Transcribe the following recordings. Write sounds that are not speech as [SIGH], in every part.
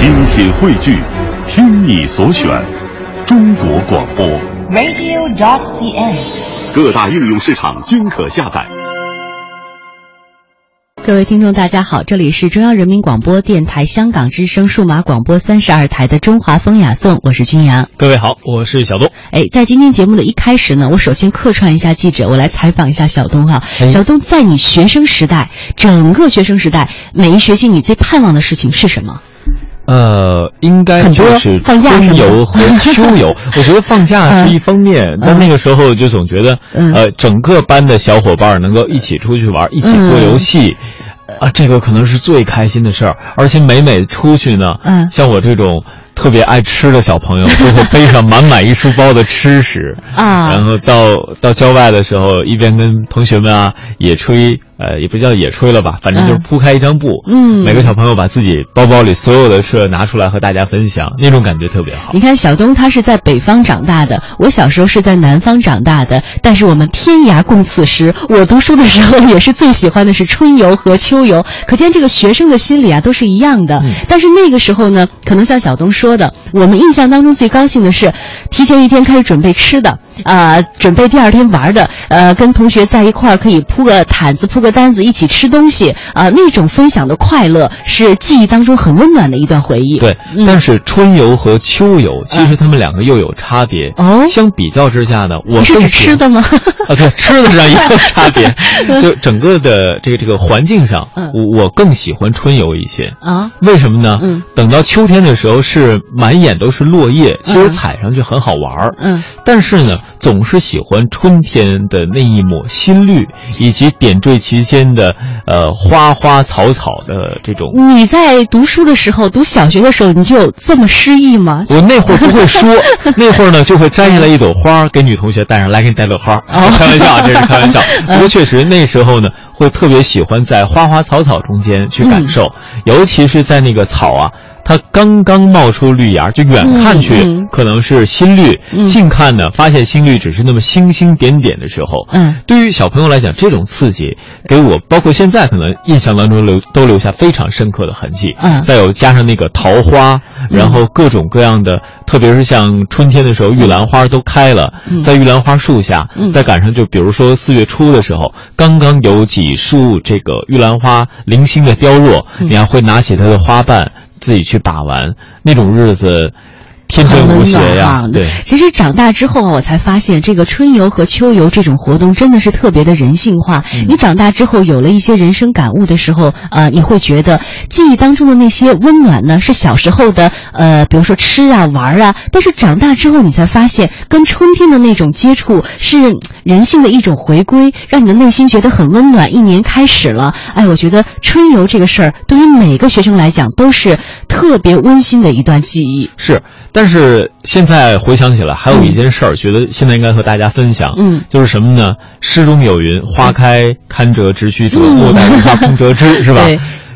精品汇聚，听你所选，中国广播。radio.dot.cn，。各大应用市场均可下载。各位听众，大家好，这里是中央人民广播电台香港之声数码广播三十二台的中华风雅颂，我是君阳。各位好，我是小东。哎，在今天节目的一开始呢，我首先客串一下记者，我来采访一下小东哈。哎小东，在你学生时代，整个学生时代，每一学期你最盼望的事情是什么？呃，应该就是春游和 [LAUGHS] 秋游。我觉得放假是一方面，但那个时候就总觉得，嗯呃，整个班的小伙伴能够一起出去玩，一起做游戏。啊，这个可能是最开心的事儿，而且每每出去呢，嗯像我这种特别爱吃的小朋友，都会背上满满一书包的吃食，[LAUGHS] 啊然后到到郊外的时候，一边跟同学们啊野炊，呃，也不叫野炊了吧，反正就是嗯铺开一张布，嗯每个小朋友把自己包包里所有的吃的拿出来和大家分享，那种感觉特别好。你看，小东他是在北方长大的，我小时候是在南方长大的，但是我们天涯共此时。我读书的时候也是最喜欢的是春游和秋游，可见这个学生的心理啊都是一样的。嗯但是那个时候呢，可能像小东说的，我们印象当中最高兴的是提前一天开始准备吃的，啊、准备第二天玩的，呃，跟同学在一块儿可以铺个毯子、铺个单子一起吃东西，啊、那种分享的快乐是记忆当中很温暖的一段回忆。对，嗯但是春游和秋游其实他们两个又有差别。哦相比较之下呢，我你是吃的吗？[LAUGHS] 啊，对，吃的上也有差别，[LAUGHS] 就整个的这个这个环境上，嗯我我更喜欢春游一些。啊，为什么呢？嗯，等到秋天的时候是满眼都是落叶，其实嗯踩上去很好玩儿。嗯，但是呢，总是喜欢春天的那一抹新绿，以及点缀其间的呃花花草草的这种。你在读书的时候，读小学的时候，你就有这么诗意吗？我那会儿不会说，[LAUGHS] 那会儿呢就会摘下来一朵花给女同学带上来，给你带朵花开玩笑啊，这是开玩笑。[LAUGHS] 不过确实那时候呢，会特别喜欢在花花草草中间去感受，尤其是在那个草啊。它刚刚冒出绿芽，就远看去可能是新绿，嗯。近看呢发现新绿只是那么星星点点的时候，嗯，对于小朋友来讲，这种刺激给我，包括现在可能印象当中留都留下非常深刻的痕迹。嗯。再有加上那个桃花，然后各种各样的，特别是像春天的时候，玉兰花都开了，嗯。在玉兰花树下，嗯。再赶上就比如说四月初的时候，刚刚有几束这个玉兰花零星的凋落，嗯。你还会拿起它的花瓣自己去把玩，那种日子。天真很温无邪呀暖哈，。对，其实长大之后啊，我才发现这个春游和秋游这种活动真的是特别的人性化。嗯你长大之后有了一些人生感悟的时候，呃，你会觉得记忆当中的那些温暖呢，是小时候的呃，比如说吃啊、玩啊。但是长大之后，你才发现跟春天的那种接触是嗯人性的一种回归，让你的内心觉得很温暖。一年开始了，哎，我觉得春游这个事儿对于每个学生来讲都是特别温馨的一段记忆。是，但是现在回想起来，还有一件事儿，觉得现在应该和大家分享，嗯就是什么呢？诗中有云：“花开堪折直须折，嗯莫待无花空折枝”，[LAUGHS] 是吧？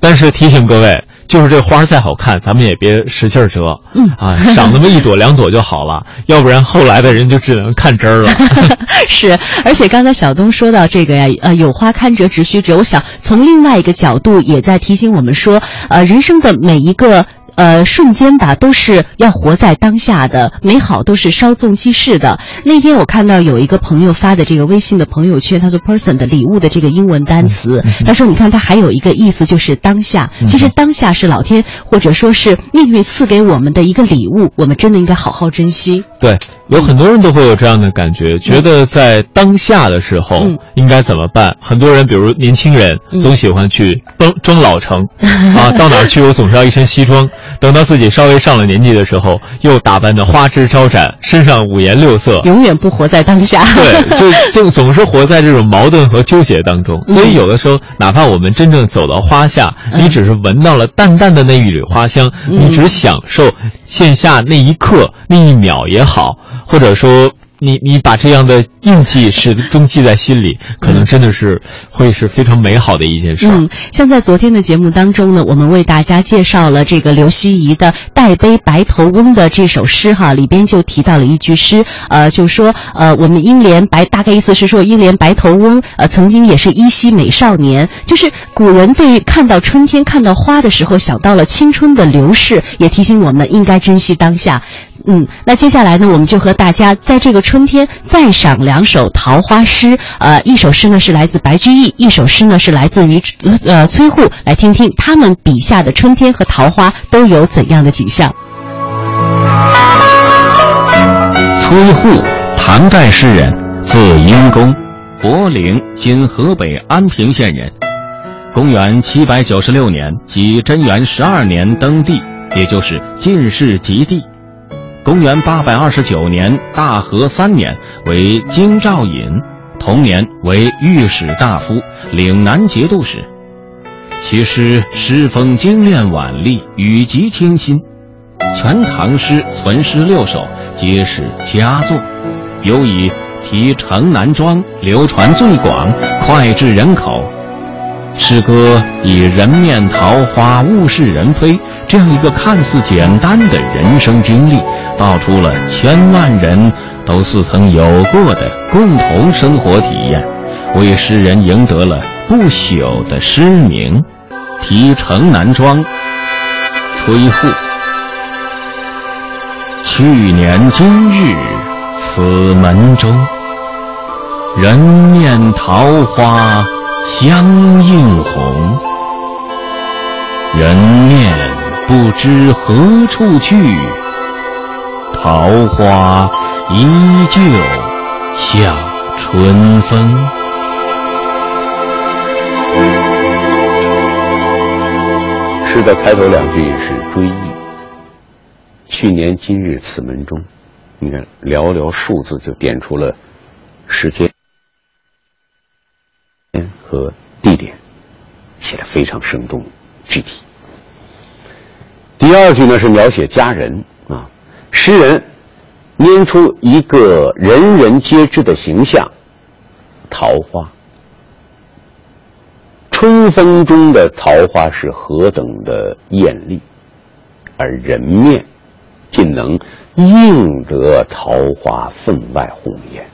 但是提醒各位，就是这花儿再好看，咱们也别使劲儿折，嗯啊，赏那么一朵两朵就好了，要不然后来的人就只能看枝儿了。[LAUGHS] 是，而且刚才小东说到这个呀，呃，有花堪折直须折。我想从另外一个角度也在提醒我们说，呃，人生的每一个。呃，瞬间吧，都是要活在当下的，美好都是稍纵即逝的。那天我看到有一个朋友发的这个微信的朋友圈，他说 “person” 的礼物的这个英文单词，他说：“你看，它还有一个意思就是当下。其实当下是老天或者说是命运赐给我们的一个礼物，我们真的应该好好珍惜。对，有很多人都会有这样的感觉，觉得在当下的时候嗯应该怎么办？很多人，比如年轻人，嗯总喜欢去装装老成，啊，到哪儿去我总是要一身西装。等到自己稍微上了年纪的时候，又打扮的花枝招展，身上五颜六色。永远不活在当下。对，就 [LAUGHS] 就总是活在这种矛盾和纠结当中。所以有的时候，哪怕我们真正走到花下，嗯你只是闻到了淡淡的那一缕花香，嗯你只享受线下那一刻、那一秒也好，或者说你你把这样的印记始终 [LAUGHS] 记在心里，可能真的是会是非常美好的一件事。嗯，像在昨天的节目当中呢，我们为大家介绍了这个刘希夷的《代悲白头翁》的这首诗哈，里边就提到了一句诗，呃，就说呃，我们英莲白，大概意思是说英莲白头翁呃，曾经也是依稀美少年，就是古人对看到春天看到花的时候想到了青春的流逝，也提醒我们应该珍惜当下。嗯，那接下来呢，我们就和大家在这个春天再赏两首桃花诗。呃，一首诗呢是来自白居易，一首诗呢是来自于呃崔护，来听听他们笔下的春天和桃花都有怎样的景象。崔护，唐代诗人，字婴公，博陵（今河北安平县）人。公元七百九十六年，即贞元十二年登第，也就是进士及第。公元八百二十九年，大和三年，为京兆尹，同年为御史大夫、岭南节度使。其诗诗风精炼婉丽，语极清新。全唐诗存诗六首，皆是佳作，尤以题《城南庄》流传最广，脍炙人口。诗歌以人面桃花，物是人非这样一个看似简单的人生经历。道出了千万人都似曾有过的共同生活体验，为诗人赢得了不朽的诗名。题《城南庄》，崔护。去年今日此门中，人面桃花相映红。人面不知何处去。桃花依旧笑春风。诗的开头两句是追忆。去年今日此门中，你看寥寥数字就点出了时间和地点，写的非常生动具体。第二句呢是描写佳人。诗人拈出一个人人皆知的形象——桃花。春风中的桃花是何等的艳丽，而人面竟能映得桃花分外红艳，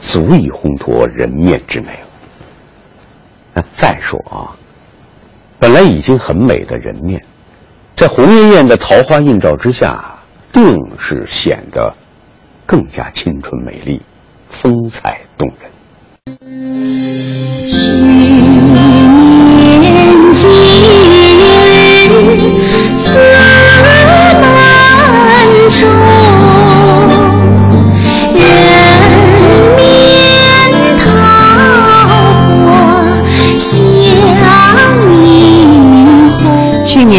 足以烘托人面之美了。那再说啊，本来已经很美的人面，在红艳艳的桃花映照之下。定是显得更加青春美丽、风采动人。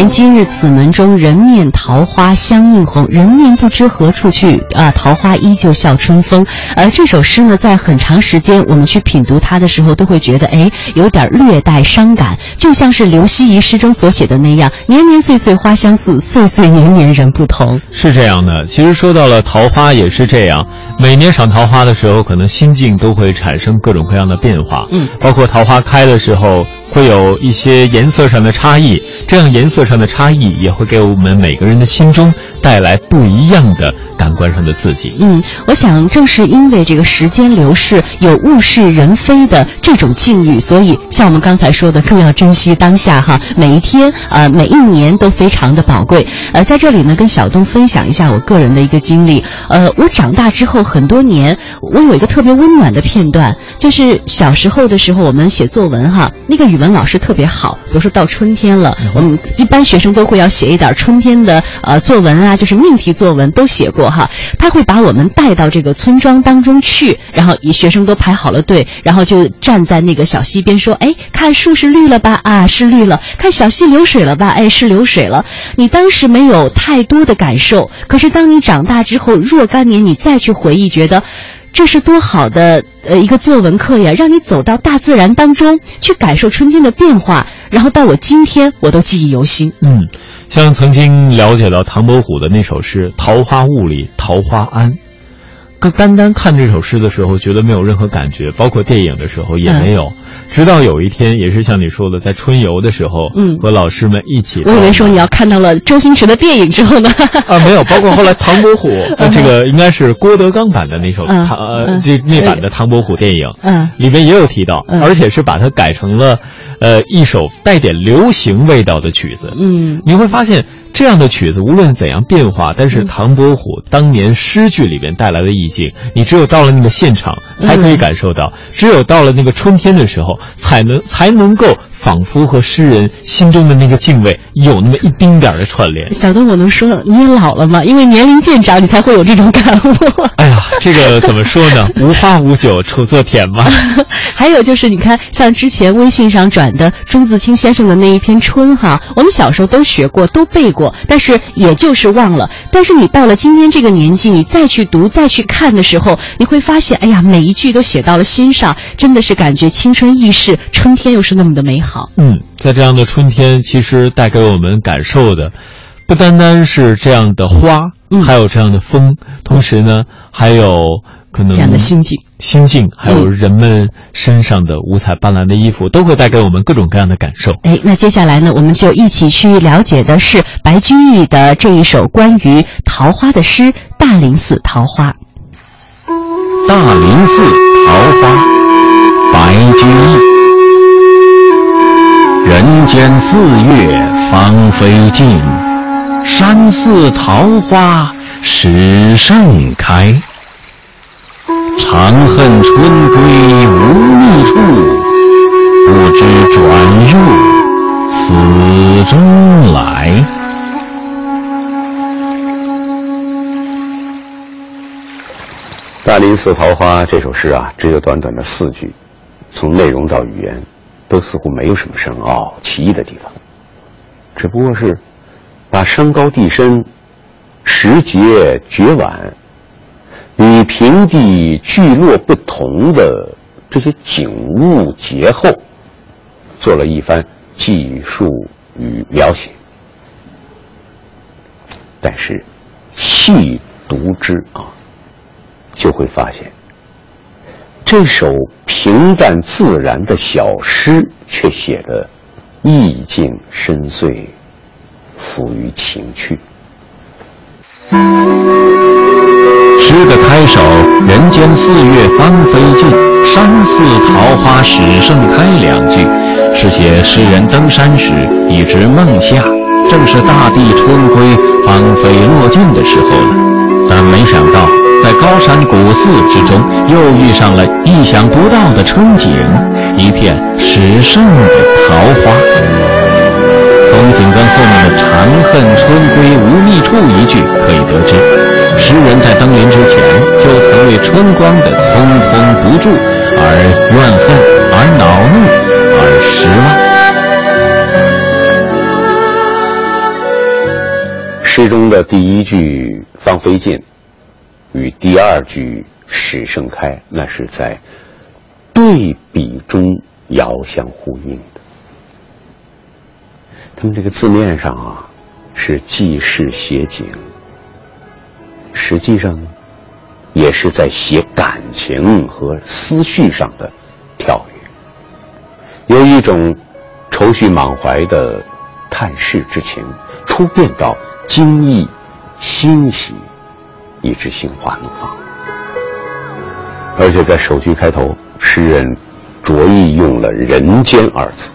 今日此门中，人面。桃花相映红，人面不知何处去啊！桃花依旧笑春风。而这首诗呢，在很长时间我们去品读它的时候，都会觉得哎，有点略带伤感，就像是刘希夷诗中所写的那样：“年年岁岁花相似，岁岁年年人不同。”是这样的。其实说到了桃花，也是这样。每年赏桃花的时候，可能心境都会产生各种各样的变化。嗯，包括桃花开的时候，会有一些颜色上的差异。这样颜色上的差异，也会给我们每个人。的心中带来不一样的感官上的刺激。嗯，我想正是因为这个时间流逝，有物是人非的这种境遇，所以像我们刚才说的，更要珍惜当下哈。每一天，呃，每一年都非常的宝贵。呃，在这里呢，跟小东分享一下我个人的一个经历。呃，我长大之后很多年，我有一个特别温暖的片段，就是小时候的时候，我们写作文哈，那个语文老师特别好。比如说到春天了，我们一般学生都会要写一点春天的。呃，作文啊，就是命题作文都写过哈。他会把我们带到这个村庄当中去，然后以学生都排好了队，然后就站在那个小溪边说：“哎，看树是绿了吧？啊，是绿了。看小溪流水了吧？哎，是流水了。”你当时没有太多的感受，可是当你长大之后，若干年你再去回忆，觉得这是多好的呃一个作文课呀，让你走到大自然当中去感受春天的变化，然后到我今天我都记忆犹新。嗯。像曾经了解到唐伯虎的那首诗《桃花坞里桃花庵》，单单看这首诗的时候，觉得没有任何感觉，包括电影的时候也没有。直到有一天，也是像你说的，在春游的时候，嗯和老师们一起。我以为说你要看到了周星驰的电影之后呢？啊，没有，[LAUGHS] 包括后来唐伯虎，呃这个应该是郭德纲版的那首嗯唐呃嗯这那版的唐伯虎电影，嗯里面也有提到，嗯而且是把它改成了，呃一首带点流行味道的曲子。嗯你会发现，这样的曲子无论怎样变化，但是唐伯虎当年诗句里面带来的意境，你只有到了那个现场才可以感受到，只有到了那个春天的时候，才能才能够仿佛和诗人心中的那个敬畏有那么一丁点儿的串联。小东，我能说你也老了吗？因为年龄渐长，你才会有这种感悟。哎呀，这个怎么说呢？[LAUGHS] 无花无酒，锄作田嘛。[LAUGHS] 还有就是，你看，像之前微信上转的朱自清先生的那一篇《春》哈，我们小时候都学过，都背过，但是也就是忘了。但是你到了今天这个年纪，你再去读、再去看的时候，你会发现，哎呀，每一句都写到了心上，真的是感觉青春易逝，春天又是那么的美好。嗯，在这样的春天，其实带给我们感受的，不单单是这样的花，嗯还有这样的风，同时呢，还有可能这样的心境。心境，还有嗯人们身上的五彩斑斓的衣服，都会带给我们各种各样的感受。哎，那接下来呢，我们就一起去了解的是白居易的这一首关于桃花的诗《大林寺桃花》。大林寺桃花，白居易。人间四月芳菲尽，山寺桃花始盛开。长恨春归无觅处，不知转入此中来。《大林寺桃花》这首诗啊，只有短短的四句，从内容到语言，都似乎没有什么深奥奇异的地方，只不过是把山高地深、时节绝晚与平地聚落不同的这些景物节后，做了一番记述与描写。但是细读之啊，就会发现，这首平淡自然的小诗，却写得意境深邃，富于情趣。诗的开首“人间四月芳菲尽，山寺桃花始盛开”两句，是写诗人登山时一直梦下，正是大地春归、芳菲落尽的时候了。但没想到，在高山古寺之中，又遇上了意想不到的春景，一片始盛的桃花。从紧跟后面的“长恨春归无觅处”一句可以得知，诗人在登临之前就曾为春光的匆匆不住而怨恨，而恼怒，而失望。诗中的第一句“芳菲尽”与第二句“始盛开”，那是在对比中遥相呼应的。他们这个字面上啊是记事写景，实际上呢也是在写感情和思绪上的跳跃，由一种愁绪满怀的叹世之情，突变到惊异、欣喜，以致心花怒放。而且在首句开头，诗人着意用了“人间”二字，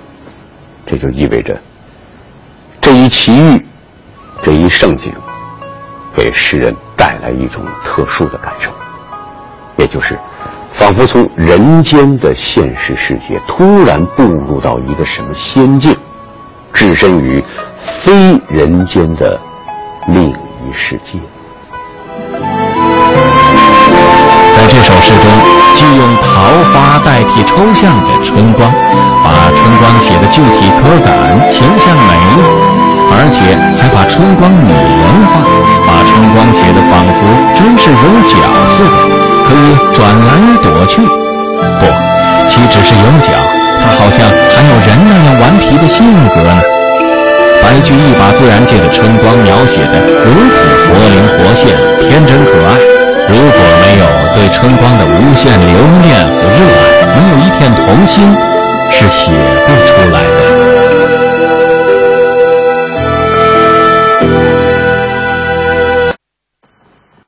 这就意味着这一奇遇、这一盛景，给诗人带来一种特殊的感受，也就是仿佛从人间的现实世界突然步入到一个什么仙境，置身于非人间的另一世界。在这首诗中，既用桃花代替抽象的春光，把春光写得具体可感、形象美，而且还把春光拟人化，把春光写得仿佛真是有角似的，可以转来躲去。不，岂只是有角，它好像还有人那样顽皮的性格呢。白居易把自然界的春光描写得如此活灵活现、天真可爱，如果没有对春光的无限留恋和热爱，没有一片童心，是写不出来的。